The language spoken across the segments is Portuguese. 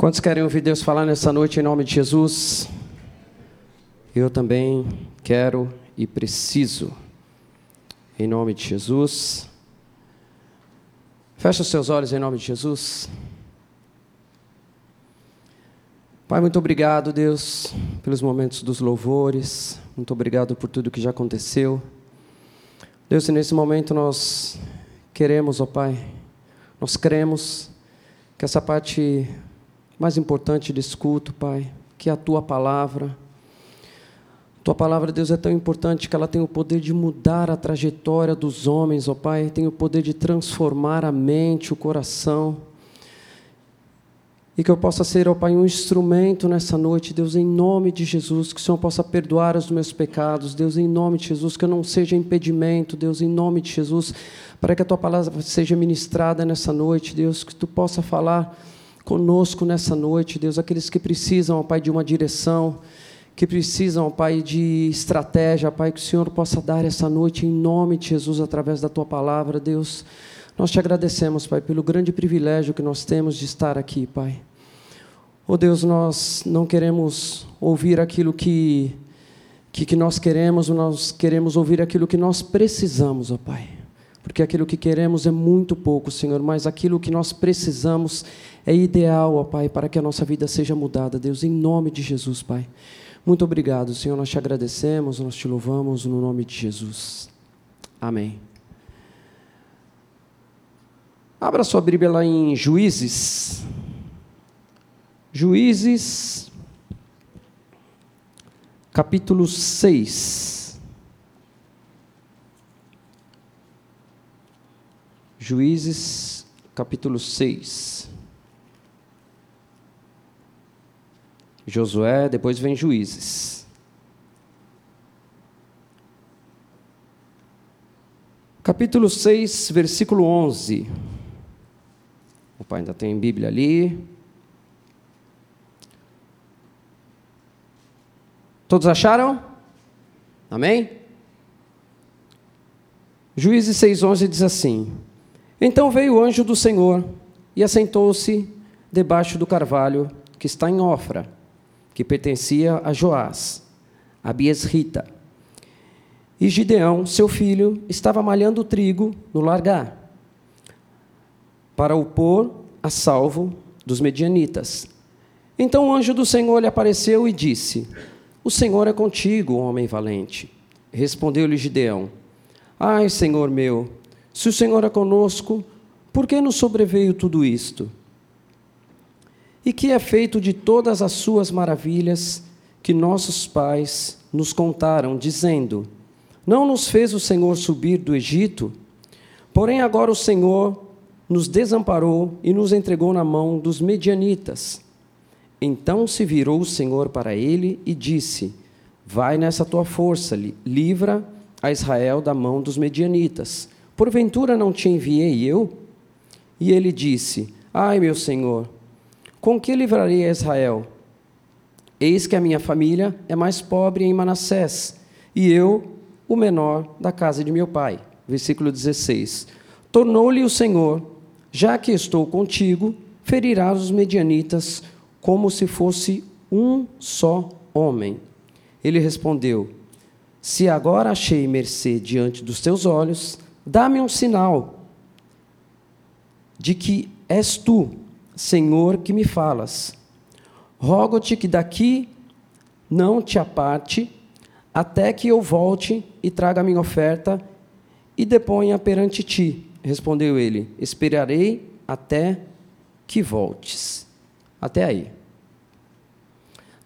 Quantos querem ouvir Deus falar nessa noite em nome de Jesus? Eu também quero e preciso. Em nome de Jesus. Feche os seus olhos em nome de Jesus. Pai, muito obrigado, Deus, pelos momentos dos louvores. Muito obrigado por tudo que já aconteceu. Deus, e nesse momento nós queremos, ó Pai, nós cremos que essa parte mais importante desse culto, Pai, que é a tua palavra. Tua palavra, Deus, é tão importante que ela tem o poder de mudar a trajetória dos homens, ó Pai, tem o poder de transformar a mente, o coração. E que eu possa ser, ó Pai, um instrumento nessa noite, Deus, em nome de Jesus, que o Senhor possa perdoar os meus pecados, Deus, em nome de Jesus, que eu não seja impedimento, Deus, em nome de Jesus, para que a tua palavra seja ministrada nessa noite, Deus, que tu possa falar conosco nessa noite, Deus, aqueles que precisam, ó Pai, de uma direção, que precisam, ó Pai, de estratégia, Pai, que o Senhor possa dar essa noite em nome de Jesus, através da tua palavra, Deus. Nós te agradecemos, Pai, pelo grande privilégio que nós temos de estar aqui, Pai. Oh Deus, nós não queremos ouvir aquilo que, que, que nós queremos, nós queremos ouvir aquilo que nós precisamos, ó Pai. Porque aquilo que queremos é muito pouco, Senhor, mas aquilo que nós precisamos é ideal, ó Pai, para que a nossa vida seja mudada, Deus, em nome de Jesus, Pai. Muito obrigado, Senhor, nós te agradecemos, nós te louvamos no nome de Jesus. Amém. Abra sua Bíblia lá em Juízes. Juízes, capítulo 6. Juízes, capítulo 6. Josué, depois vem Juízes. Capítulo 6, versículo 11. Opa, ainda tem Bíblia ali. Todos acharam? Amém? Juízes 6,11 diz assim: Então veio o anjo do Senhor e assentou-se debaixo do carvalho que está em Ofra que pertencia a Joás, a Biesrita. E Gideão, seu filho, estava malhando trigo no largar, para o pôr a salvo dos medianitas. Então o anjo do Senhor lhe apareceu e disse: O Senhor é contigo, homem valente. Respondeu-lhe Gideão: Ai, Senhor meu, se o Senhor é conosco, por que nos sobreveio tudo isto? e que é feito de todas as suas maravilhas que nossos pais nos contaram, dizendo: Não nos fez o Senhor subir do Egito? Porém, agora o Senhor nos desamparou e nos entregou na mão dos medianitas. Então se virou o Senhor para ele e disse: Vai nessa tua força, livra a Israel da mão dos medianitas. Porventura não te enviei eu? E ele disse: Ai, meu Senhor, com que livrarei a Israel? Eis que a minha família é mais pobre em Manassés, e eu, o menor da casa de meu pai. Versículo 16. Tornou-lhe o Senhor: Já que estou contigo, ferirás os medianitas como se fosse um só homem. Ele respondeu: Se agora achei mercê diante dos teus olhos, dá-me um sinal de que és tu Senhor, que me falas. Rogo-te que daqui não te aparte, até que eu volte e traga a minha oferta e deponha perante ti. Respondeu ele: Esperarei até que voltes. Até aí.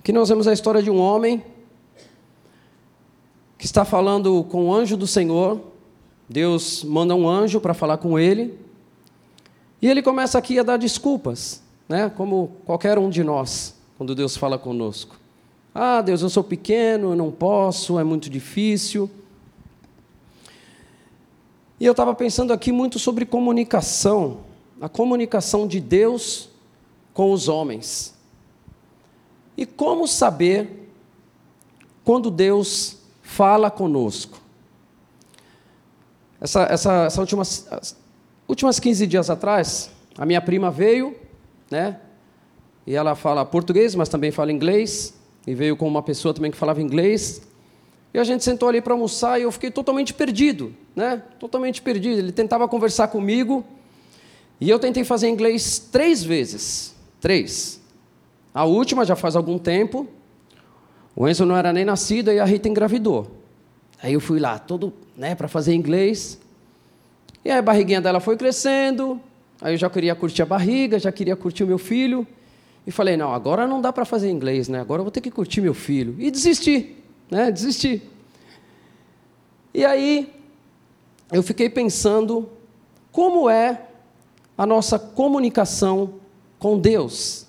Aqui nós vemos a história de um homem que está falando com o anjo do Senhor. Deus manda um anjo para falar com ele. E ele começa aqui a dar desculpas, né? como qualquer um de nós, quando Deus fala conosco. Ah, Deus, eu sou pequeno, eu não posso, é muito difícil. E eu estava pensando aqui muito sobre comunicação, a comunicação de Deus com os homens. E como saber quando Deus fala conosco? Essa, essa, essa última Últimas 15 dias atrás, a minha prima veio, né? e ela fala português, mas também fala inglês, e veio com uma pessoa também que falava inglês. E a gente sentou ali para almoçar e eu fiquei totalmente perdido, né? Totalmente perdido. Ele tentava conversar comigo e eu tentei fazer inglês três vezes. Três. A última já faz algum tempo. O Enzo não era nem nascido e a Rita engravidou. Aí eu fui lá, todo, né, para fazer inglês. E aí a barriguinha dela foi crescendo. Aí eu já queria curtir a barriga, já queria curtir o meu filho. E falei, não, agora não dá para fazer inglês, né? Agora eu vou ter que curtir meu filho. E desisti, né? Desisti. E aí eu fiquei pensando como é a nossa comunicação com Deus.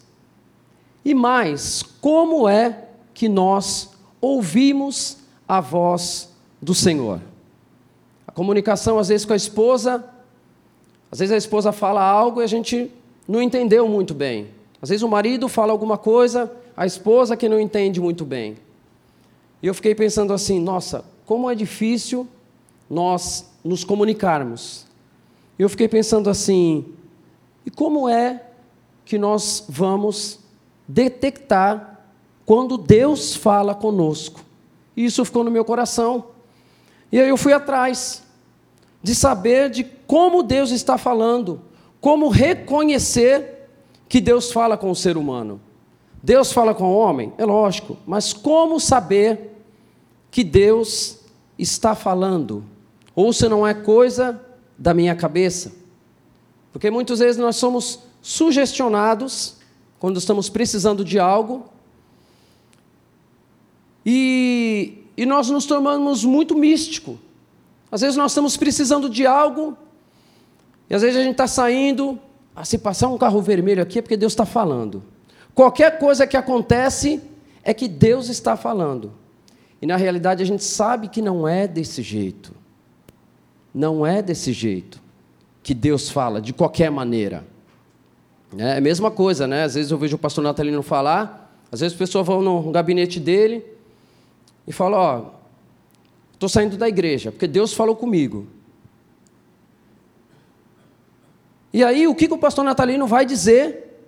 E mais, como é que nós ouvimos a voz do Senhor? A comunicação, às vezes, com a esposa, às vezes a esposa fala algo e a gente não entendeu muito bem. Às vezes o marido fala alguma coisa, a esposa que não entende muito bem. E eu fiquei pensando assim: nossa, como é difícil nós nos comunicarmos. E eu fiquei pensando assim: e como é que nós vamos detectar quando Deus fala conosco? E isso ficou no meu coração. E aí eu fui atrás de saber de como Deus está falando, como reconhecer que Deus fala com o ser humano. Deus fala com o homem? É lógico, mas como saber que Deus está falando? Ou se não é coisa da minha cabeça? Porque muitas vezes nós somos sugestionados quando estamos precisando de algo e, e nós nos tornamos muito místico. Às vezes nós estamos precisando de algo e às vezes a gente está saindo, ah, se passar um carro vermelho aqui é porque Deus está falando. Qualquer coisa que acontece é que Deus está falando. E na realidade a gente sabe que não é desse jeito. Não é desse jeito que Deus fala, de qualquer maneira. É a mesma coisa, né? Às vezes eu vejo o pastor Natalino falar, às vezes as pessoas vão no gabinete dele e falam: Ó, estou saindo da igreja, porque Deus falou comigo. E aí, o que, que o pastor Natalino vai dizer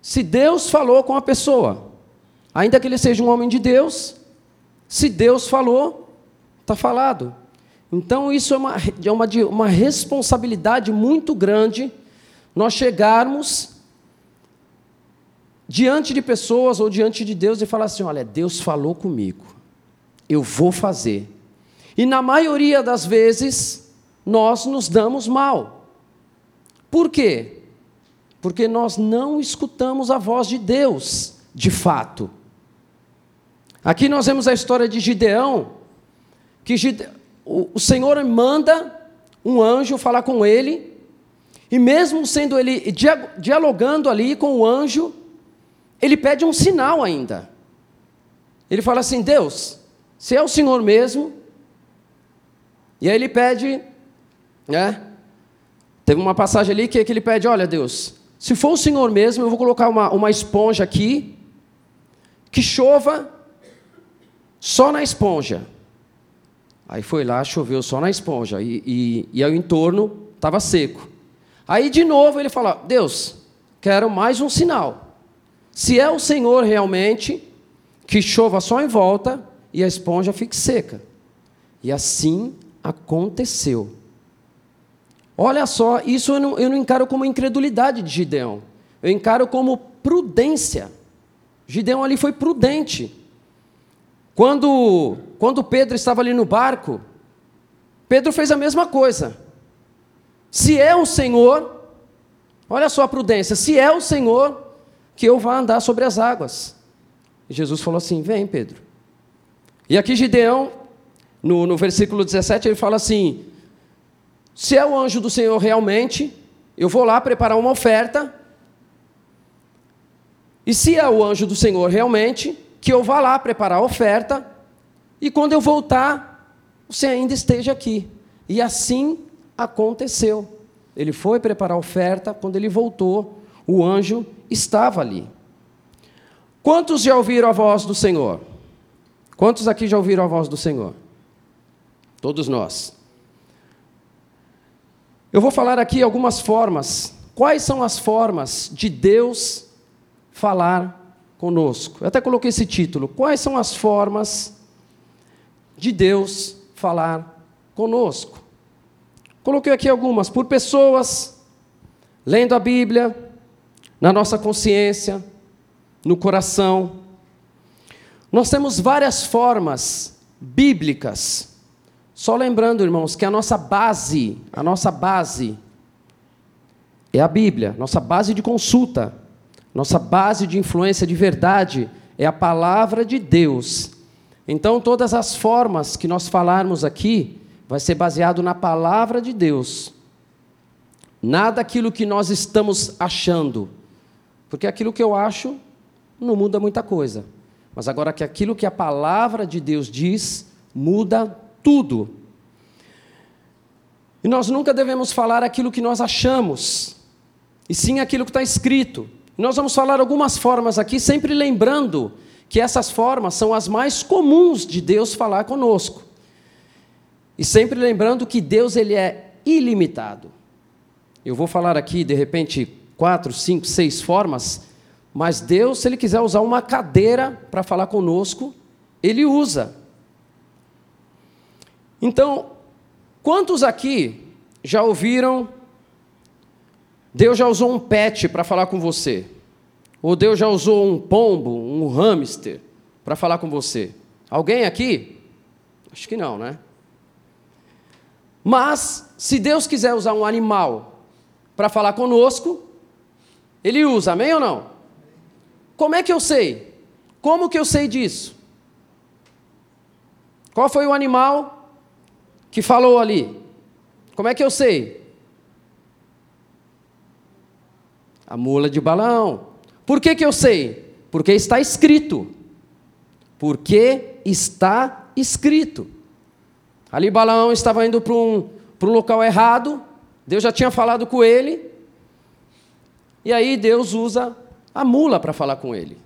se Deus falou com a pessoa? Ainda que ele seja um homem de Deus, se Deus falou, está falado. Então, isso é uma, é uma, uma responsabilidade muito grande nós chegarmos diante de pessoas ou diante de Deus e falar assim: olha, Deus falou comigo, eu vou fazer. E na maioria das vezes, nós nos damos mal. Por quê? Porque nós não escutamos a voz de Deus, de fato. Aqui nós vemos a história de Gideão, que o Senhor manda um anjo falar com ele, e mesmo sendo ele dialogando ali com o anjo, ele pede um sinal ainda. Ele fala assim: Deus, se é o Senhor mesmo, e aí ele pede, né? Teve uma passagem ali que, que ele pede: Olha, Deus, se for o Senhor mesmo, eu vou colocar uma, uma esponja aqui, que chova só na esponja. Aí foi lá, choveu só na esponja, e, e, e ao entorno estava seco. Aí de novo ele fala: Deus, quero mais um sinal. Se é o Senhor realmente, que chova só em volta e a esponja fique seca. E assim aconteceu. Olha só, isso eu não, eu não encaro como incredulidade de Gideão, eu encaro como prudência. Gideão ali foi prudente. Quando, quando Pedro estava ali no barco, Pedro fez a mesma coisa. Se é o Senhor, olha só a prudência, se é o Senhor, que eu vá andar sobre as águas. E Jesus falou assim: Vem, Pedro. E aqui Gideão, no, no versículo 17, ele fala assim: se é o anjo do Senhor realmente, eu vou lá preparar uma oferta. E se é o anjo do Senhor realmente, que eu vá lá preparar a oferta. E quando eu voltar, você ainda esteja aqui. E assim aconteceu. Ele foi preparar a oferta, quando ele voltou, o anjo estava ali. Quantos já ouviram a voz do Senhor? Quantos aqui já ouviram a voz do Senhor? Todos nós. Eu vou falar aqui algumas formas. Quais são as formas de Deus falar conosco. Eu até coloquei esse título: Quais são as formas de Deus falar conosco? Coloquei aqui algumas: por pessoas, lendo a Bíblia, na nossa consciência, no coração. Nós temos várias formas bíblicas. Só lembrando, irmãos, que a nossa base, a nossa base é a Bíblia, nossa base de consulta, nossa base de influência de verdade é a palavra de Deus. Então, todas as formas que nós falarmos aqui vai ser baseado na palavra de Deus. Nada aquilo que nós estamos achando. Porque aquilo que eu acho não muda muita coisa. Mas agora que aquilo que a palavra de Deus diz muda tudo. E nós nunca devemos falar aquilo que nós achamos, e sim aquilo que está escrito. Nós vamos falar algumas formas aqui, sempre lembrando que essas formas são as mais comuns de Deus falar conosco. E sempre lembrando que Deus ele é ilimitado. Eu vou falar aqui, de repente, quatro, cinco, seis formas, mas Deus, se Ele quiser usar uma cadeira para falar conosco, Ele usa. Então, quantos aqui já ouviram Deus já usou um pet para falar com você. Ou Deus já usou um pombo, um hamster para falar com você. Alguém aqui? Acho que não, né? Mas, se Deus quiser usar um animal para falar conosco, Ele usa, amém ou não? Como é que eu sei? Como que eu sei disso? Qual foi o animal que falou ali? Como é que eu sei? A mula de balão. Por que, que eu sei? Porque está escrito. Porque está escrito. Ali Balaão estava indo para um, para um local errado, Deus já tinha falado com ele, e aí Deus usa a mula para falar com ele.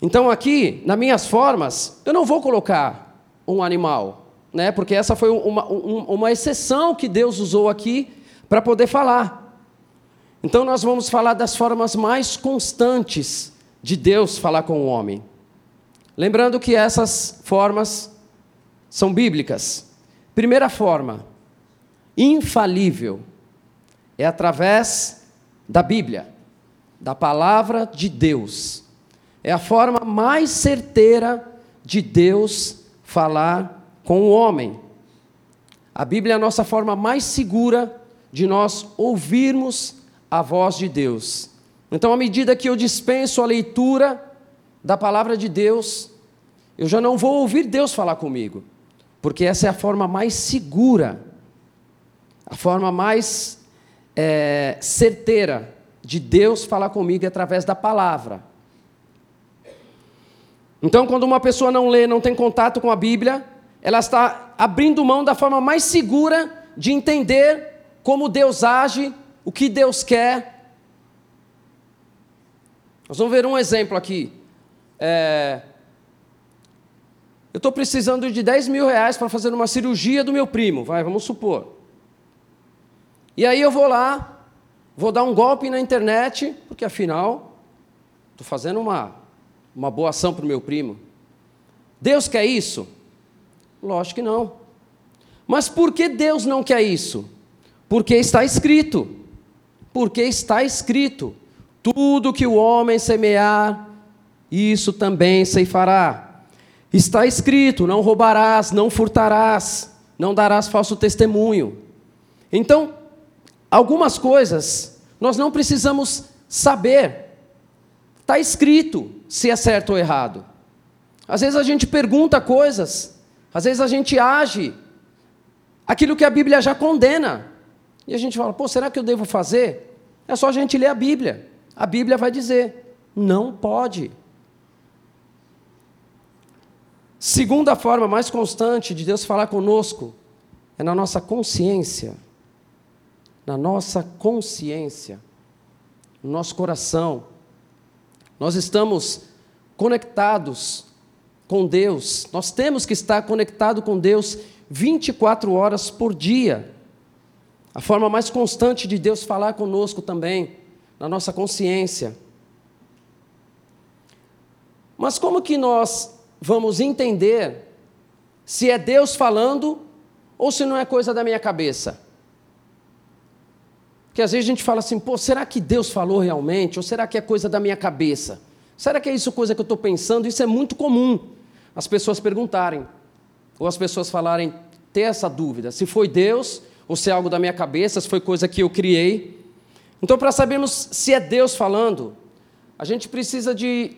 Então aqui, nas minhas formas, eu não vou colocar um animal, né? porque essa foi uma, uma exceção que Deus usou aqui para poder falar. Então, nós vamos falar das formas mais constantes de Deus falar com o homem. Lembrando que essas formas são bíblicas. Primeira forma, infalível, é através da Bíblia, da palavra de Deus. É a forma mais certeira de Deus falar com o homem. A Bíblia é a nossa forma mais segura de nós ouvirmos a voz de Deus. Então, à medida que eu dispenso a leitura da palavra de Deus, eu já não vou ouvir Deus falar comigo, porque essa é a forma mais segura, a forma mais é, certeira de Deus falar comigo através da palavra. Então, quando uma pessoa não lê, não tem contato com a Bíblia, ela está abrindo mão da forma mais segura de entender como Deus age o que Deus quer. Nós vamos ver um exemplo aqui. É, eu estou precisando de 10 mil reais para fazer uma cirurgia do meu primo, vai, vamos supor. E aí eu vou lá, vou dar um golpe na internet, porque afinal, estou fazendo uma, uma boa ação para o meu primo. Deus quer isso? Lógico que não. Mas por que Deus não quer isso? Porque está escrito porque está escrito: tudo que o homem semear, isso também ceifará. Está escrito: não roubarás, não furtarás, não darás falso testemunho. Então, algumas coisas nós não precisamos saber. Está escrito se é certo ou errado. Às vezes a gente pergunta coisas, às vezes a gente age aquilo que a Bíblia já condena. E a gente fala, pô, será que eu devo fazer? É só a gente ler a Bíblia. A Bíblia vai dizer: não pode. Segunda forma mais constante de Deus falar conosco é na nossa consciência. Na nossa consciência, no nosso coração. Nós estamos conectados com Deus. Nós temos que estar conectado com Deus 24 horas por dia. A forma mais constante de Deus falar conosco também, na nossa consciência. Mas como que nós vamos entender se é Deus falando ou se não é coisa da minha cabeça? Porque às vezes a gente fala assim, pô, será que Deus falou realmente? Ou será que é coisa da minha cabeça? Será que é isso coisa que eu estou pensando? Isso é muito comum as pessoas perguntarem, ou as pessoas falarem, ter essa dúvida, se foi Deus ou se é algo da minha cabeça, se foi coisa que eu criei. Então, para sabermos se é Deus falando, a gente precisa de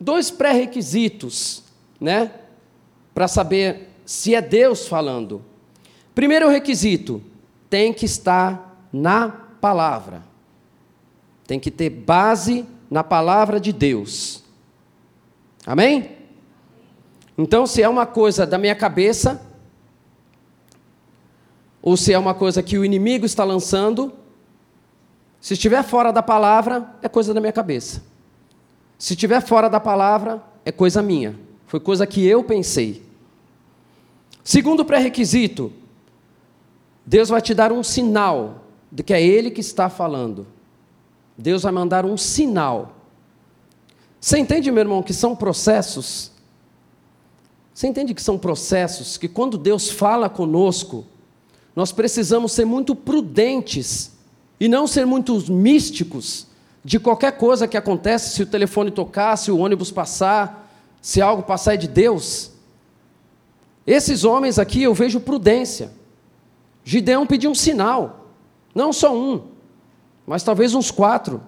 dois pré-requisitos, né? Para saber se é Deus falando. Primeiro requisito, tem que estar na palavra. Tem que ter base na palavra de Deus. Amém? Então, se é uma coisa da minha cabeça, ou se é uma coisa que o inimigo está lançando, se estiver fora da palavra, é coisa da minha cabeça. Se estiver fora da palavra, é coisa minha. Foi coisa que eu pensei. Segundo pré-requisito, Deus vai te dar um sinal de que é Ele que está falando. Deus vai mandar um sinal. Você entende, meu irmão, que são processos? Você entende que são processos que quando Deus fala conosco, nós precisamos ser muito prudentes e não ser muito místicos de qualquer coisa que acontece, se o telefone tocar, se o ônibus passar, se algo passar é de Deus. Esses homens aqui eu vejo prudência. Gideão pediu um sinal, não só um, mas talvez uns quatro.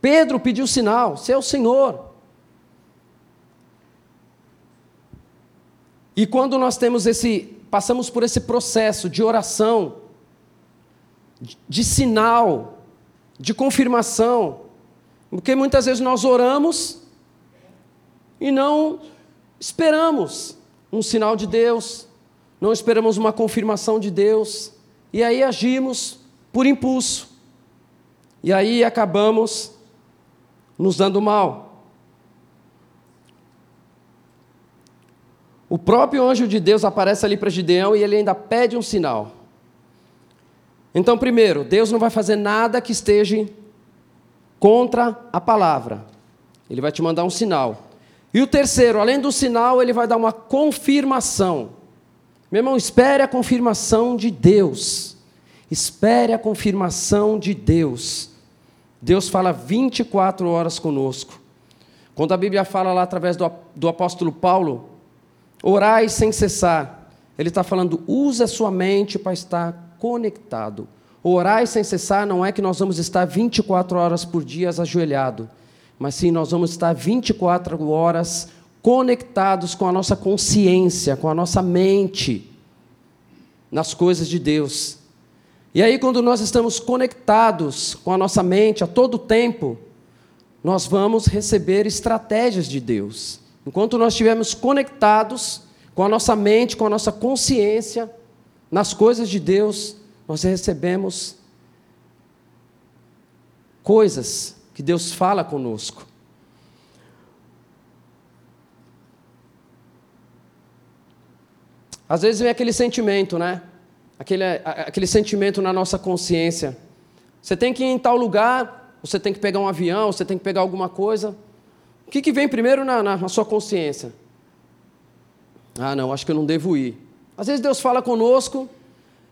Pedro pediu sinal, se é o Senhor. E quando nós temos esse, passamos por esse processo de oração, de sinal, de confirmação, porque muitas vezes nós oramos e não esperamos um sinal de Deus, não esperamos uma confirmação de Deus, e aí agimos por impulso. E aí acabamos nos dando mal. O próprio anjo de Deus aparece ali para Gideão e ele ainda pede um sinal. Então, primeiro, Deus não vai fazer nada que esteja contra a palavra. Ele vai te mandar um sinal. E o terceiro, além do sinal, ele vai dar uma confirmação. Meu irmão, espere a confirmação de Deus. Espere a confirmação de Deus. Deus fala 24 horas conosco. Quando a Bíblia fala lá através do, do apóstolo Paulo, orai sem cessar. Ele está falando, use a sua mente para estar conectado. Orai sem cessar não é que nós vamos estar 24 horas por dia ajoelhado, mas sim nós vamos estar 24 horas conectados com a nossa consciência, com a nossa mente nas coisas de Deus. E aí, quando nós estamos conectados com a nossa mente a todo tempo, nós vamos receber estratégias de Deus. Enquanto nós estivermos conectados com a nossa mente, com a nossa consciência nas coisas de Deus, nós recebemos coisas que Deus fala conosco. Às vezes vem aquele sentimento, né? Aquele, aquele sentimento na nossa consciência. Você tem que ir em tal lugar, você tem que pegar um avião, você tem que pegar alguma coisa. O que, que vem primeiro na, na, na sua consciência? Ah, não, acho que eu não devo ir. Às vezes Deus fala conosco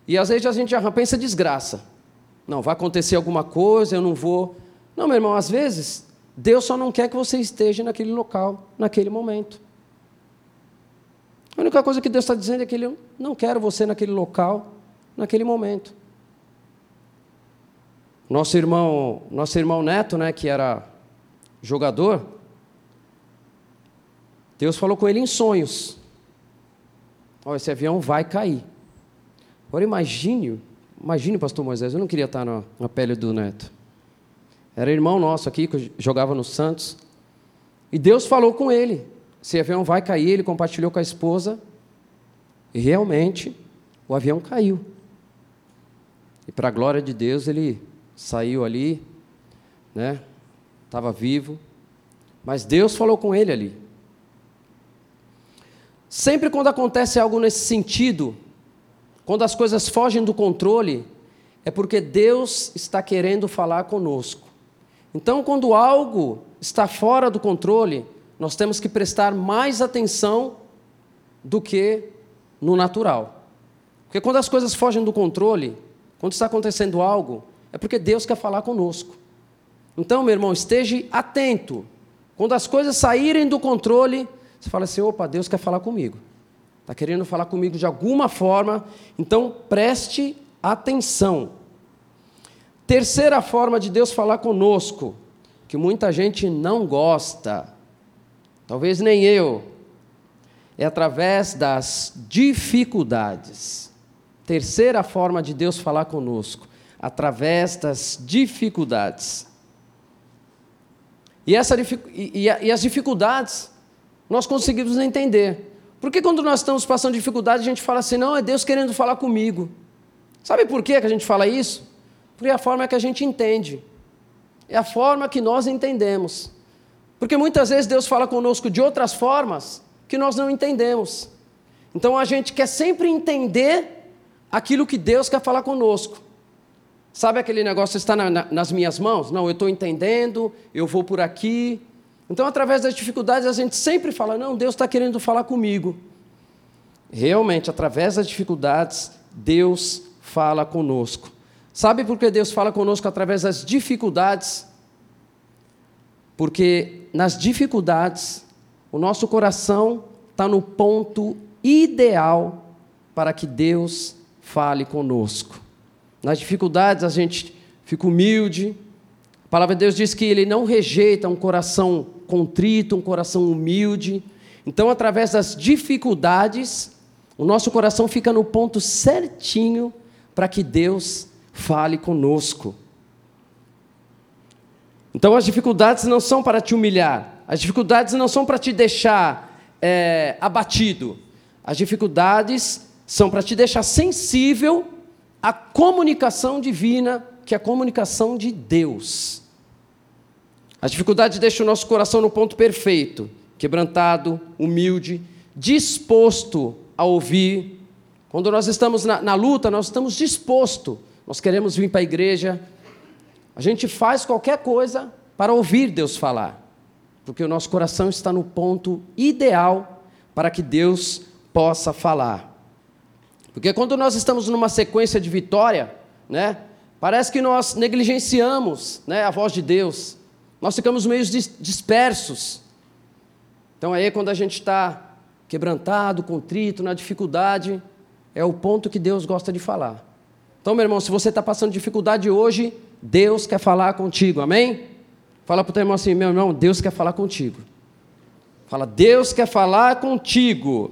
e às vezes a gente já pensa desgraça. Não, vai acontecer alguma coisa, eu não vou. Não, meu irmão, às vezes Deus só não quer que você esteja naquele local, naquele momento. A única coisa que Deus está dizendo é que Ele não quer você naquele local, naquele momento. Nosso irmão, nosso irmão Neto, né, que era jogador, Deus falou com ele em sonhos. Ó, oh, esse avião vai cair. Agora imagine, imagine, pastor Moisés, eu não queria estar na, na pele do Neto. Era irmão nosso aqui, que jogava no Santos. E Deus falou com ele. Esse avião vai cair, ele compartilhou com a esposa. E realmente, o avião caiu. Para a glória de Deus, ele saiu ali, né? Estava vivo. Mas Deus falou com ele ali. Sempre quando acontece algo nesse sentido, quando as coisas fogem do controle, é porque Deus está querendo falar conosco. Então, quando algo está fora do controle, nós temos que prestar mais atenção do que no natural. Porque quando as coisas fogem do controle, quando está acontecendo algo, é porque Deus quer falar conosco. Então, meu irmão, esteja atento. Quando as coisas saírem do controle, você fala assim: opa, Deus quer falar comigo. Está querendo falar comigo de alguma forma, então preste atenção. Terceira forma de Deus falar conosco, que muita gente não gosta, talvez nem eu, é através das dificuldades. Terceira forma de Deus falar conosco, através das dificuldades. E, essa, e, e as dificuldades nós conseguimos entender. Porque quando nós estamos passando dificuldade, a gente fala assim, não, é Deus querendo falar comigo. Sabe por que a gente fala isso? Porque é a forma que a gente entende. É a forma que nós entendemos. Porque muitas vezes Deus fala conosco de outras formas que nós não entendemos. Então a gente quer sempre entender aquilo que Deus quer falar conosco. Sabe aquele negócio está na, na, nas minhas mãos? Não, eu estou entendendo, eu vou por aqui. Então, através das dificuldades, a gente sempre fala: não, Deus está querendo falar comigo. Realmente, através das dificuldades, Deus fala conosco. Sabe por que Deus fala conosco através das dificuldades? Porque nas dificuldades, o nosso coração está no ponto ideal para que Deus fale conosco. Nas dificuldades, a gente fica humilde. A palavra de Deus diz que Ele não rejeita um coração contrito, um coração humilde. Então, através das dificuldades, o nosso coração fica no ponto certinho para que Deus fale conosco. Então, as dificuldades não são para te humilhar, as dificuldades não são para te deixar é, abatido, as dificuldades são para te deixar sensível à comunicação divina, que é a comunicação de Deus. As dificuldades deixam o nosso coração no ponto perfeito, quebrantado, humilde, disposto a ouvir. Quando nós estamos na, na luta, nós estamos dispostos nós queremos vir para a igreja, a gente faz qualquer coisa para ouvir Deus falar, porque o nosso coração está no ponto ideal para que Deus possa falar. Porque quando nós estamos numa sequência de vitória, né, parece que nós negligenciamos né, a voz de Deus, nós ficamos meio dispersos. Então aí quando a gente está quebrantado, contrito, na dificuldade, é o ponto que Deus gosta de falar. Então, meu irmão, se você está passando dificuldade hoje, Deus quer falar contigo, amém? Fala para o teu irmão assim, meu irmão, Deus quer falar contigo. Fala, Deus quer falar contigo.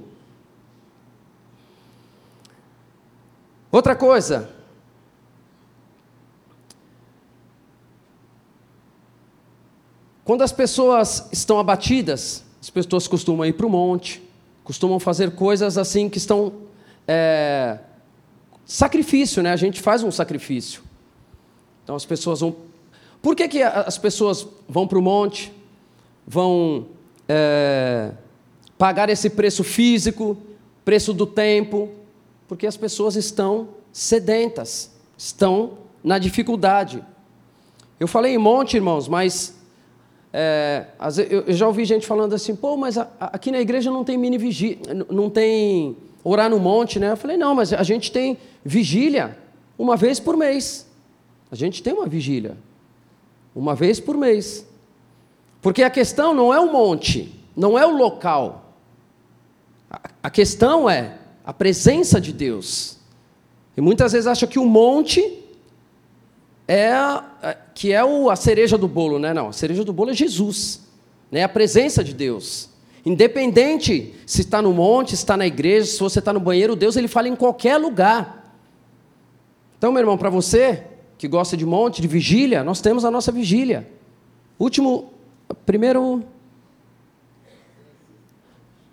Outra coisa. Quando as pessoas estão abatidas, as pessoas costumam ir para o monte, costumam fazer coisas assim que estão é, sacrifício, né? A gente faz um sacrifício. Então as pessoas vão. Por que, que as pessoas vão para o monte, vão é, pagar esse preço físico, preço do tempo? Porque as pessoas estão sedentas, estão na dificuldade. Eu falei em monte, irmãos, mas é, eu já ouvi gente falando assim, pô, mas aqui na igreja não tem mini vigília, não tem orar no monte, né? Eu falei, não, mas a gente tem vigília uma vez por mês. A gente tem uma vigília uma vez por mês. Porque a questão não é o monte, não é o local. A questão é a presença de Deus. E muitas vezes acha que o monte é a, que é o, a cereja do bolo, né? Não, a cereja do bolo é Jesus, né? A presença de Deus. Independente se está no monte, se está na igreja, se você está no banheiro, Deus ele fala em qualquer lugar. Então, meu irmão, para você que gosta de monte, de vigília, nós temos a nossa vigília. Último, primeiro,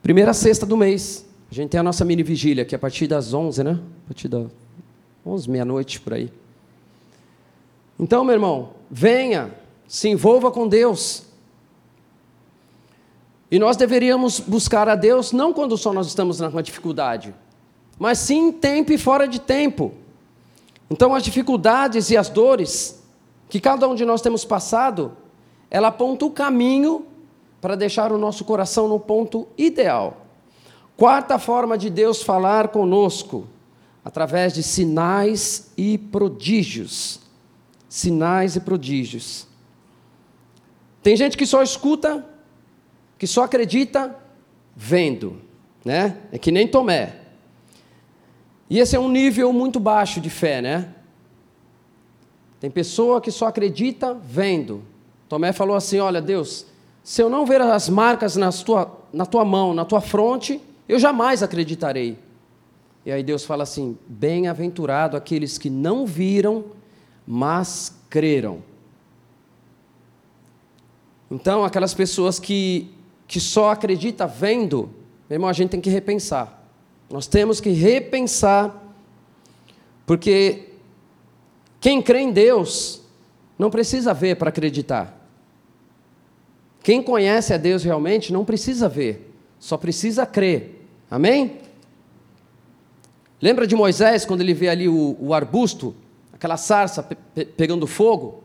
primeira sexta do mês. A gente tem a nossa mini vigília, que é a partir das 11, né? A partir das 11, meia-noite, por aí. Então, meu irmão, venha, se envolva com Deus. E nós deveríamos buscar a Deus não quando só nós estamos numa dificuldade, mas sim em tempo e fora de tempo. Então, as dificuldades e as dores que cada um de nós temos passado, ela aponta o caminho para deixar o nosso coração no ponto ideal. Quarta forma de Deus falar conosco, através de sinais e prodígios. Sinais e prodígios. Tem gente que só escuta, que só acredita vendo, né? É que nem Tomé. E esse é um nível muito baixo de fé, né? Tem pessoa que só acredita vendo. Tomé falou assim: Olha, Deus, se eu não ver as marcas nas tua, na tua mão, na tua fronte, eu jamais acreditarei. E aí Deus fala assim: Bem-aventurado aqueles que não viram, mas creram. Então, aquelas pessoas que, que só acreditam vendo, meu irmão, a gente tem que repensar. Nós temos que repensar, porque quem crê em Deus não precisa ver para acreditar. Quem conhece a Deus realmente não precisa ver, só precisa crer. Amém? Lembra de Moisés quando ele vê ali o, o arbusto, aquela sarça pe pe pegando fogo?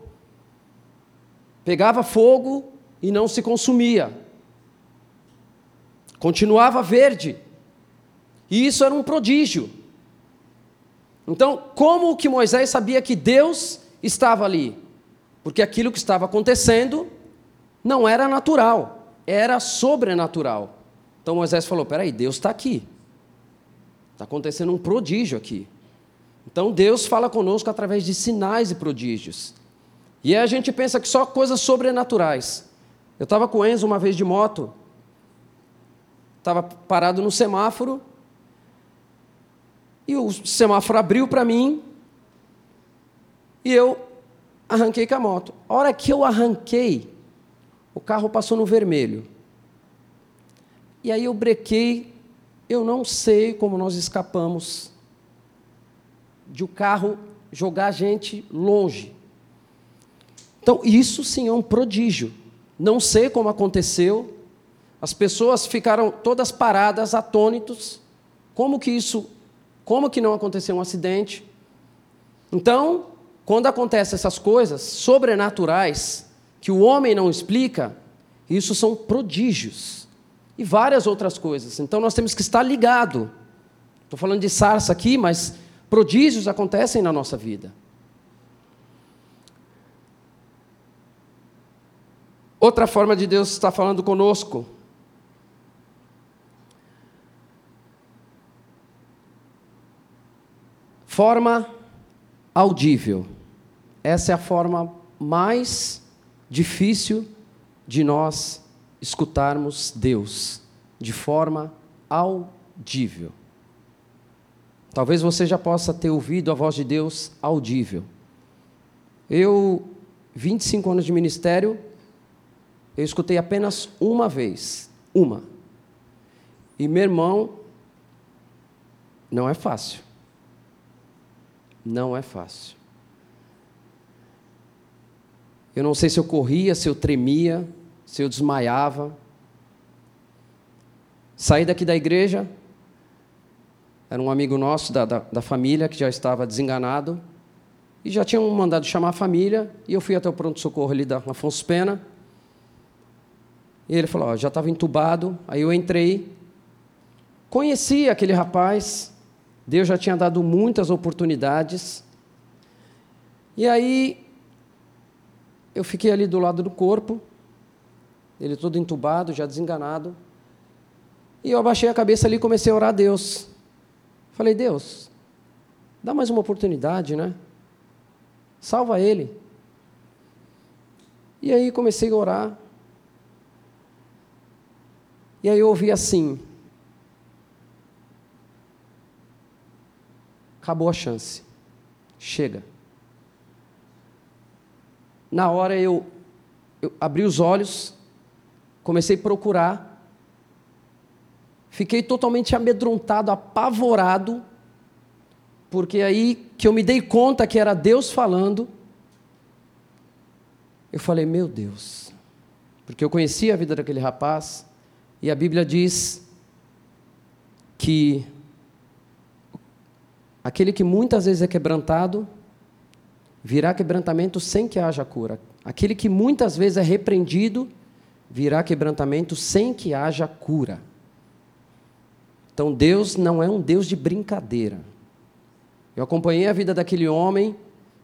Pegava fogo e não se consumia, continuava verde, e isso era um prodígio. Então, como que Moisés sabia que Deus estava ali? Porque aquilo que estava acontecendo não era natural, era sobrenatural. Então Moisés falou: peraí, Deus está aqui. Está acontecendo um prodígio aqui. Então Deus fala conosco através de sinais e prodígios. E aí a gente pensa que só coisas sobrenaturais. Eu estava com o Enzo uma vez de moto, estava parado no semáforo, e o semáforo abriu para mim e eu arranquei com a moto. A hora que eu arranquei, o carro passou no vermelho. E aí eu brequei, eu não sei como nós escapamos de o carro jogar a gente longe. Então, isso sim é um prodígio. Não sei como aconteceu. As pessoas ficaram todas paradas, atônitos. Como que isso como que não aconteceu um acidente? Então, quando acontecem essas coisas sobrenaturais que o homem não explica, isso são prodígios e várias outras coisas. Então nós temos que estar ligado. Estou falando de sarça aqui, mas prodígios acontecem na nossa vida. Outra forma de Deus estar falando conosco Forma audível. Essa é a forma mais difícil de nós escutarmos Deus, de forma audível. Talvez você já possa ter ouvido a voz de Deus audível. Eu, 25 anos de ministério, eu escutei apenas uma vez, uma. E meu irmão, não é fácil não é fácil. Eu não sei se eu corria, se eu tremia, se eu desmaiava. Saí daqui da igreja, era um amigo nosso da, da, da família que já estava desenganado, e já tinham mandado chamar a família, e eu fui até o pronto-socorro ali da Afonso Pena. E ele falou: ó, já estava entubado. Aí eu entrei, conheci aquele rapaz, Deus já tinha dado muitas oportunidades. E aí, eu fiquei ali do lado do corpo, ele todo entubado, já desenganado. E eu abaixei a cabeça ali e comecei a orar a Deus. Falei, Deus, dá mais uma oportunidade, né? Salva ele. E aí comecei a orar. E aí eu ouvi assim: acabou a chance. Chega. Na hora eu, eu abri os olhos, comecei a procurar, fiquei totalmente amedrontado, apavorado, porque aí que eu me dei conta que era Deus falando, eu falei, meu Deus, porque eu conhecia a vida daquele rapaz, e a Bíblia diz que Aquele que muitas vezes é quebrantado, virá quebrantamento sem que haja cura. Aquele que muitas vezes é repreendido, virá quebrantamento sem que haja cura. Então Deus não é um Deus de brincadeira. Eu acompanhei a vida daquele homem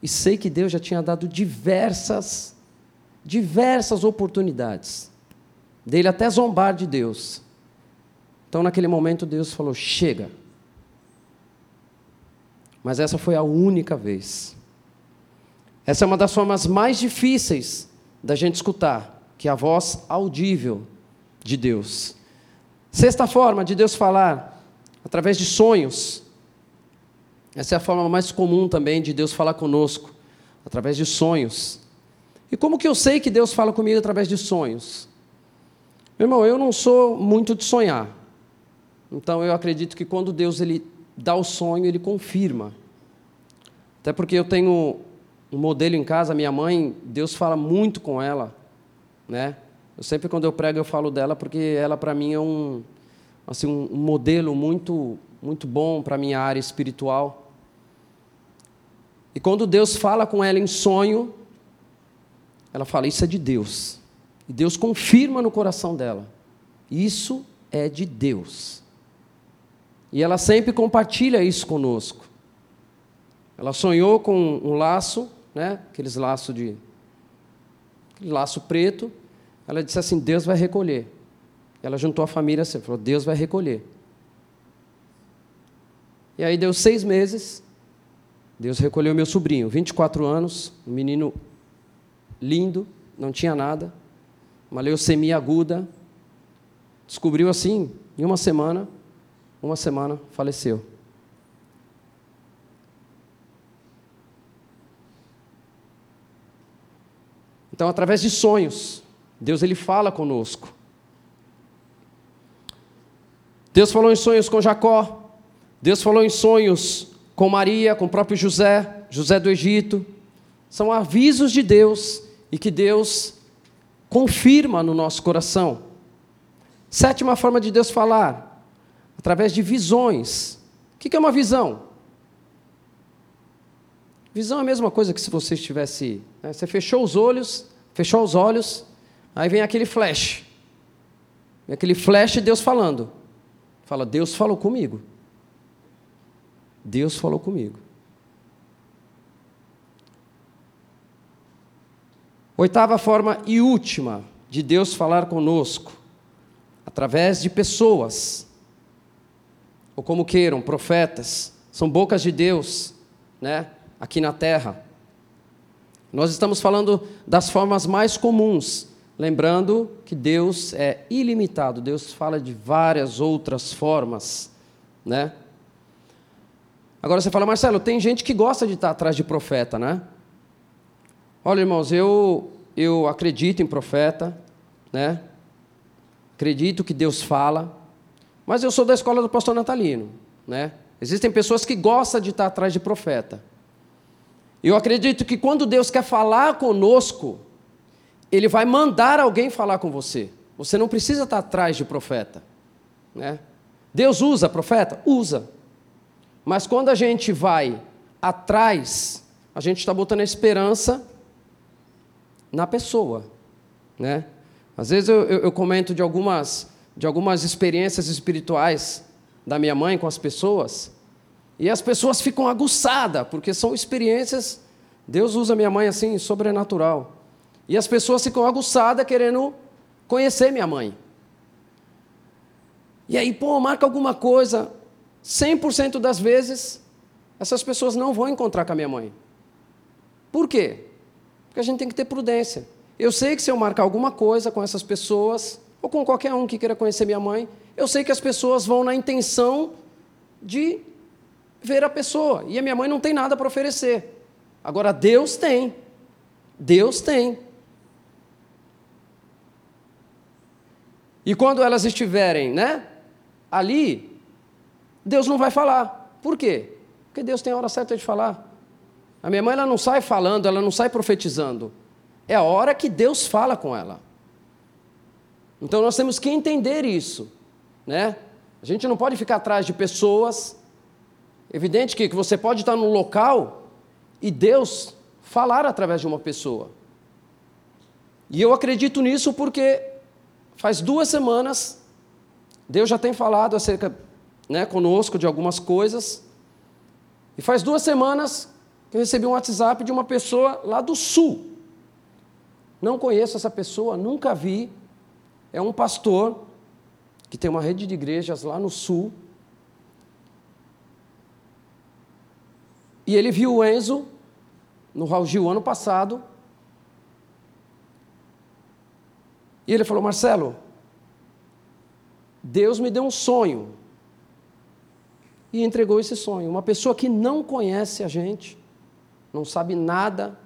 e sei que Deus já tinha dado diversas, diversas oportunidades dele até zombar de Deus. Então, naquele momento, Deus falou: chega. Mas essa foi a única vez. Essa é uma das formas mais difíceis da gente escutar, que é a voz audível de Deus. Sexta forma de Deus falar, através de sonhos. Essa é a forma mais comum também de Deus falar conosco, através de sonhos. E como que eu sei que Deus fala comigo através de sonhos? Meu irmão, eu não sou muito de sonhar. Então eu acredito que quando Deus ele dá o sonho, ele confirma. Até porque eu tenho um modelo em casa, minha mãe, Deus fala muito com ela, né? Eu sempre quando eu prego eu falo dela porque ela para mim é um assim um modelo muito muito bom para minha área espiritual. E quando Deus fala com ela em sonho, ela fala isso é de Deus. E Deus confirma no coração dela. Isso é de Deus. E ela sempre compartilha isso conosco. Ela sonhou com um laço, né? Aqueles laços de laço preto. Ela disse assim: Deus vai recolher. Ela juntou a família assim, falou: Deus vai recolher. E aí deu seis meses. Deus recolheu meu sobrinho, 24 anos, um menino lindo, não tinha nada uma leucemia aguda. Descobriu assim, em uma semana, uma semana, faleceu. Então, através de sonhos, Deus ele fala conosco. Deus falou em sonhos com Jacó, Deus falou em sonhos com Maria, com o próprio José, José do Egito. São avisos de Deus e que Deus confirma no nosso coração. Sétima forma de Deus falar, através de visões. O que é uma visão? Visão é a mesma coisa que se você estivesse. Né, você fechou os olhos, fechou os olhos, aí vem aquele flash. Vem aquele flash de Deus falando. Fala, Deus falou comigo. Deus falou comigo. Oitava forma e última de Deus falar conosco, através de pessoas, ou como queiram, profetas, são bocas de Deus, né, aqui na terra. Nós estamos falando das formas mais comuns, lembrando que Deus é ilimitado, Deus fala de várias outras formas, né? Agora você fala, Marcelo, tem gente que gosta de estar atrás de profeta, né? Olha, irmãos, eu, eu acredito em profeta, né? Acredito que Deus fala, mas eu sou da escola do pastor Natalino, né? Existem pessoas que gostam de estar atrás de profeta. Eu acredito que quando Deus quer falar conosco, Ele vai mandar alguém falar com você. Você não precisa estar atrás de profeta, né? Deus usa profeta? Usa. Mas quando a gente vai atrás, a gente está botando a esperança na pessoa, né? Às vezes eu, eu, eu, comento de algumas, de algumas experiências espirituais da minha mãe com as pessoas, e as pessoas ficam aguçadas, porque são experiências, Deus usa minha mãe assim, sobrenatural. E as pessoas ficam aguçadas querendo conhecer minha mãe. E aí, pô, marca alguma coisa. 100% das vezes, essas pessoas não vão encontrar com a minha mãe. Por quê? Porque a gente tem que ter prudência. Eu sei que se eu marcar alguma coisa com essas pessoas, ou com qualquer um que queira conhecer minha mãe, eu sei que as pessoas vão na intenção de ver a pessoa. E a minha mãe não tem nada para oferecer. Agora, Deus tem. Deus tem. E quando elas estiverem né, ali, Deus não vai falar. Por quê? Porque Deus tem a hora certa de falar. A minha mãe ela não sai falando, ela não sai profetizando. É a hora que Deus fala com ela. Então nós temos que entender isso, né? A gente não pode ficar atrás de pessoas. Evidente que, que você pode estar num local e Deus falar através de uma pessoa. E eu acredito nisso porque faz duas semanas, Deus já tem falado acerca né, conosco de algumas coisas. E faz duas semanas que eu recebi um WhatsApp de uma pessoa lá do sul. Não conheço essa pessoa, nunca vi. É um pastor que tem uma rede de igrejas lá no sul. E ele viu o Enzo no Raul Gil ano passado. E ele falou: Marcelo, Deus me deu um sonho. E entregou esse sonho. Uma pessoa que não conhece a gente, não sabe nada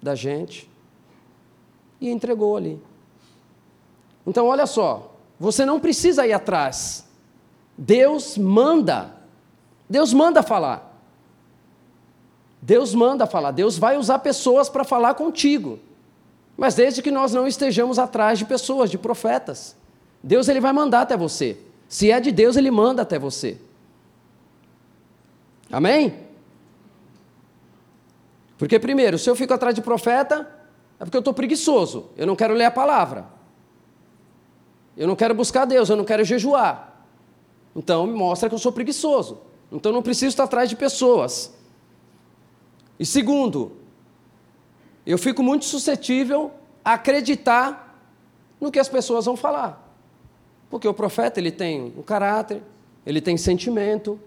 da gente, e entregou ali. Então, olha só, você não precisa ir atrás. Deus manda. Deus manda falar. Deus manda falar. Deus vai usar pessoas para falar contigo. Mas desde que nós não estejamos atrás de pessoas, de profetas. Deus ele vai mandar até você. Se é de Deus, ele manda até você. Amém? Porque, primeiro, se eu fico atrás de profeta, é porque eu estou preguiçoso. Eu não quero ler a palavra. Eu não quero buscar Deus, eu não quero jejuar. Então, me mostra que eu sou preguiçoso. Então, não preciso estar atrás de pessoas. E segundo, eu fico muito suscetível a acreditar no que as pessoas vão falar. Porque o profeta ele tem um caráter, ele tem sentimento.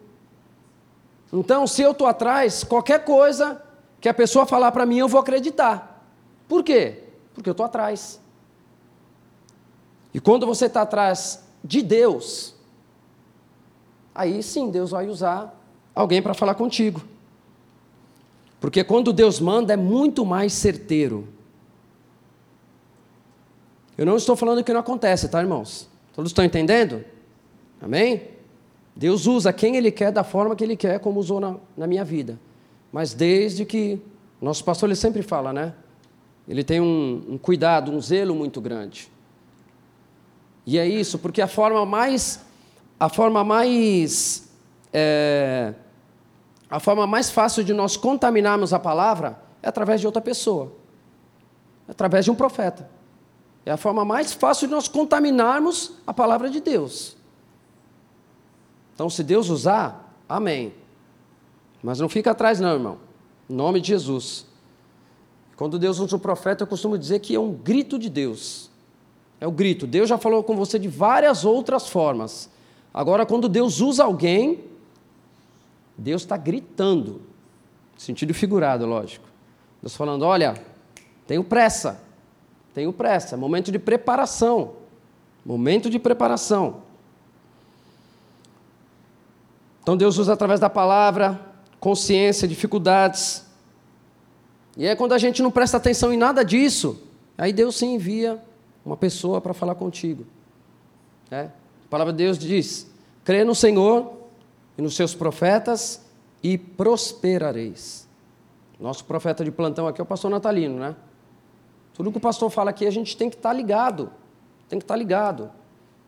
Então, se eu estou atrás, qualquer coisa que a pessoa falar para mim, eu vou acreditar. Por quê? Porque eu estou atrás. E quando você está atrás de Deus, aí sim Deus vai usar alguém para falar contigo. Porque quando Deus manda é muito mais certeiro. Eu não estou falando que não acontece, tá, irmãos? Todos estão entendendo? Amém? Deus usa quem Ele quer, da forma que Ele quer, como usou na, na minha vida. Mas desde que. Nosso pastor ele sempre fala, né? Ele tem um, um cuidado, um zelo muito grande. E é isso, porque a forma mais. A forma mais. É, a forma mais fácil de nós contaminarmos a palavra é através de outra pessoa, é através de um profeta. É a forma mais fácil de nós contaminarmos a palavra de Deus. Então, se Deus usar, amém. Mas não fica atrás, não, irmão. Em nome de Jesus. Quando Deus usa um profeta, eu costumo dizer que é um grito de Deus. É o grito. Deus já falou com você de várias outras formas. Agora, quando Deus usa alguém, Deus está gritando, sentido figurado, lógico. Deus falando: olha, tenho pressa, tenho pressa, é momento de preparação, momento de preparação. Então Deus usa através da palavra, consciência, dificuldades. E é quando a gente não presta atenção em nada disso, aí Deus sim envia uma pessoa para falar contigo. É? A palavra de Deus diz: crê no Senhor e nos seus profetas e prosperareis. Nosso profeta de plantão aqui é o pastor Natalino, né? Tudo que o pastor fala aqui, a gente tem que estar tá ligado. Tem que estar tá ligado.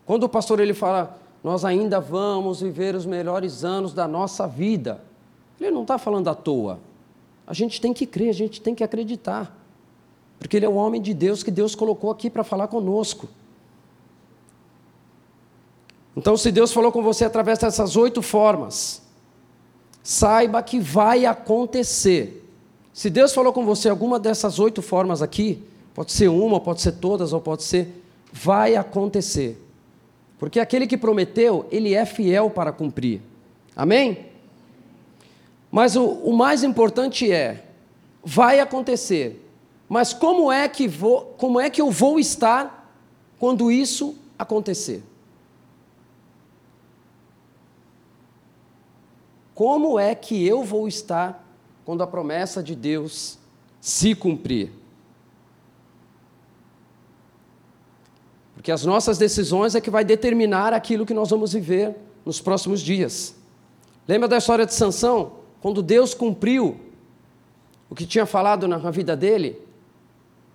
Quando o pastor ele fala, nós ainda vamos viver os melhores anos da nossa vida, ele não está falando à toa. A gente tem que crer, a gente tem que acreditar. Porque ele é o homem de Deus que Deus colocou aqui para falar conosco. Então, se Deus falou com você através dessas oito formas, saiba que vai acontecer. Se Deus falou com você alguma dessas oito formas aqui, pode ser uma, pode ser todas, ou pode ser, vai acontecer. Porque aquele que prometeu, ele é fiel para cumprir. Amém? Mas o, o mais importante é, vai acontecer. Mas como é que vou, como é que eu vou estar quando isso acontecer? Como é que eu vou estar quando a promessa de Deus se cumprir? Porque as nossas decisões é que vai determinar aquilo que nós vamos viver nos próximos dias. Lembra da história de Sansão? Quando Deus cumpriu o que tinha falado na vida dele,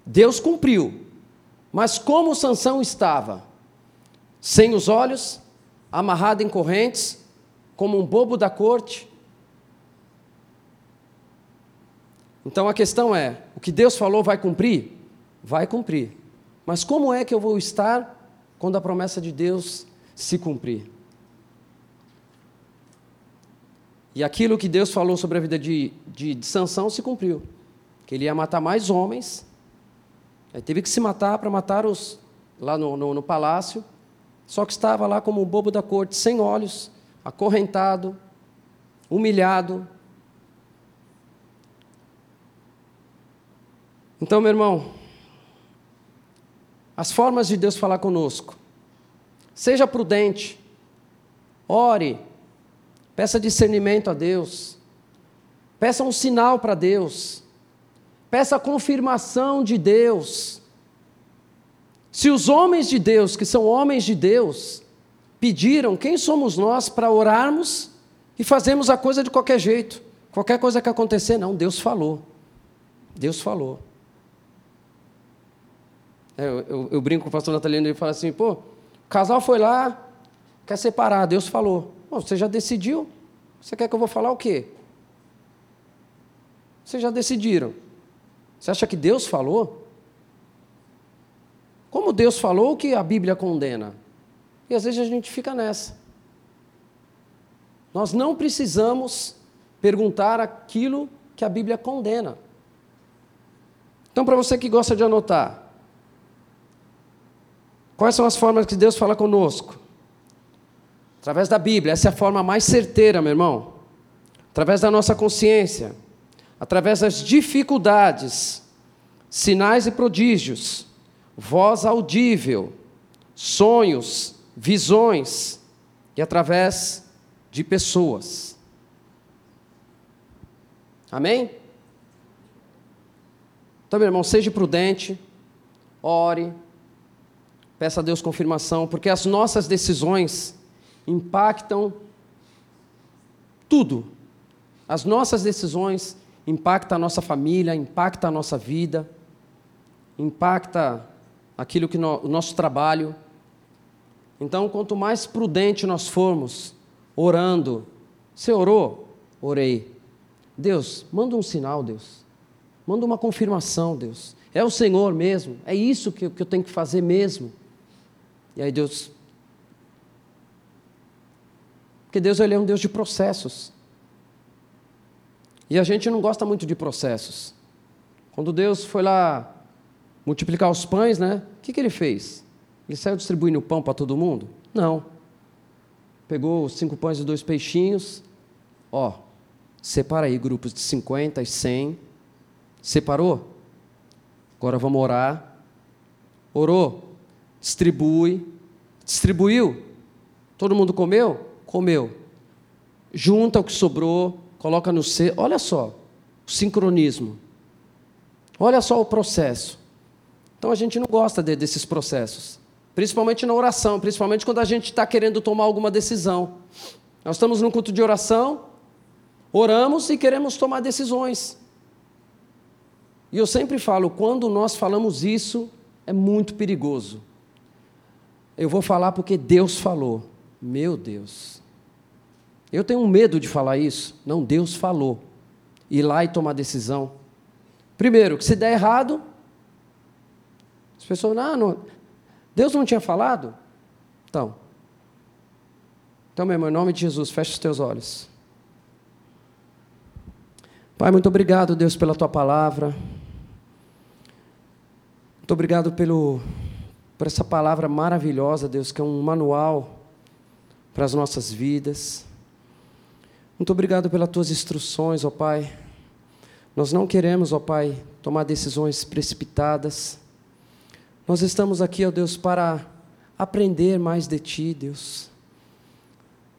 Deus cumpriu. Mas como Sansão estava? Sem os olhos, amarrado em correntes, como um bobo da corte. Então a questão é: o que Deus falou vai cumprir? Vai cumprir. Mas como é que eu vou estar quando a promessa de Deus se cumprir. E aquilo que Deus falou sobre a vida de, de, de Sansão se cumpriu. Que ele ia matar mais homens. Aí teve que se matar para matar os lá no, no, no palácio. Só que estava lá como um bobo da corte, sem olhos, acorrentado, humilhado. Então, meu irmão, as formas de Deus falar conosco. Seja prudente, ore, peça discernimento a Deus, peça um sinal para Deus, peça confirmação de Deus. Se os homens de Deus, que são homens de Deus, pediram, quem somos nós para orarmos e fazermos a coisa de qualquer jeito? Qualquer coisa que acontecer, não, Deus falou. Deus falou. É, eu, eu, eu, brinco com o pastor Natalino e fala assim: pô, o casal foi lá, quer separar, Deus falou. Você já decidiu? Você quer que eu vou falar o quê? Vocês já decidiram. Você acha que Deus falou? Como Deus falou que a Bíblia condena? E às vezes a gente fica nessa. Nós não precisamos perguntar aquilo que a Bíblia condena. Então, para você que gosta de anotar, Quais são as formas que Deus fala conosco? Através da Bíblia, essa é a forma mais certeira, meu irmão. Através da nossa consciência, através das dificuldades, sinais e prodígios, voz audível, sonhos, visões e através de pessoas. Amém? Então, meu irmão, seja prudente, ore, Peça a Deus confirmação, porque as nossas decisões impactam tudo. As nossas decisões impactam a nossa família, impactam a nossa vida, impacta aquilo que no, o nosso trabalho. Então, quanto mais prudente nós formos orando, você orou? Orei. Deus, manda um sinal, Deus. Manda uma confirmação, Deus. É o Senhor mesmo. É isso que, que eu tenho que fazer mesmo. E aí Deus. Porque Deus ele é um Deus de processos. E a gente não gosta muito de processos. Quando Deus foi lá multiplicar os pães, né? O que, que ele fez? Ele saiu distribuindo pão para todo mundo? Não. Pegou cinco pães e dois peixinhos. Ó, separa aí grupos de 50 e 100. Separou? Agora vamos orar. Orou? distribui. Distribuiu? Todo mundo comeu? Comeu. Junta o que sobrou, coloca no C. Olha só, o sincronismo. Olha só o processo. Então a gente não gosta de, desses processos. Principalmente na oração, principalmente quando a gente está querendo tomar alguma decisão. Nós estamos num culto de oração, oramos e queremos tomar decisões. E eu sempre falo, quando nós falamos isso, é muito perigoso. Eu vou falar porque Deus falou. Meu Deus. Eu tenho medo de falar isso. Não, Deus falou. Ir lá e tomar decisão. Primeiro, que se der errado, as pessoas, não, não Deus não tinha falado? Então. Então, meu irmão, em nome de Jesus, fecha os teus olhos. Pai, muito obrigado, Deus, pela tua palavra. Muito obrigado pelo por essa palavra maravilhosa, Deus, que é um manual para as nossas vidas. Muito obrigado pelas tuas instruções, ó Pai. Nós não queremos, ó Pai, tomar decisões precipitadas. Nós estamos aqui, ó Deus, para aprender mais de Ti, Deus.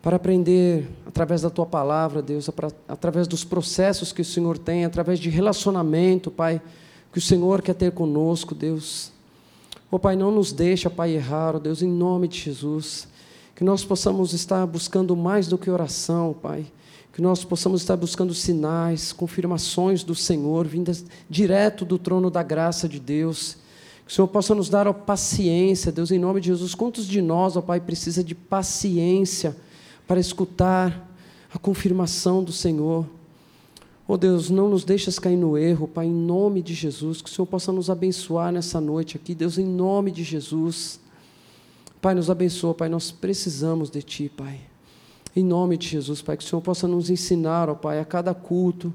Para aprender através da Tua palavra, Deus, através dos processos que o Senhor tem, através de relacionamento, Pai, que o Senhor quer ter conosco, Deus. Oh, Pai, não nos deixa, Pai, errar, oh Deus, em nome de Jesus. Que nós possamos estar buscando mais do que oração, Pai. Que nós possamos estar buscando sinais, confirmações do Senhor, vindas direto do trono da graça de Deus. Que o Senhor possa nos dar a paciência, Deus, em nome de Jesus. Quantos de nós, ó Pai, precisa de paciência para escutar a confirmação do Senhor? Oh Deus, não nos deixes cair no erro, Pai, em nome de Jesus, que o Senhor possa nos abençoar nessa noite aqui, Deus, em nome de Jesus. Pai, nos abençoa, Pai, nós precisamos de Ti, Pai. Em nome de Jesus, Pai, que o Senhor possa nos ensinar, ó Pai, a cada culto,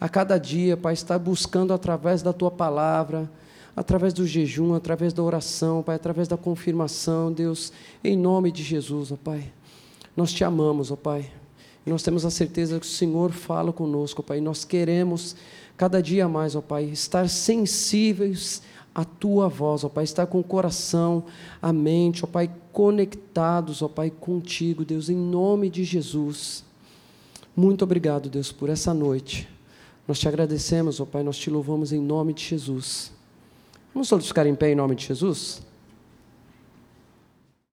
a cada dia, Pai, estar buscando através da Tua palavra, através do jejum, através da oração, Pai, através da confirmação, Deus, em nome de Jesus, ó Pai. Nós te amamos, ó Pai. E nós temos a certeza que o Senhor fala conosco, ó Pai. Nós queremos cada dia mais, ó Pai, estar sensíveis à tua voz, ó Pai, estar com o coração, a mente, ó Pai, conectados, ó Pai, contigo, Deus, em nome de Jesus. Muito obrigado, Deus, por essa noite. Nós te agradecemos, ó Pai, nós te louvamos em nome de Jesus. Vamos todos ficar em pé em nome de Jesus?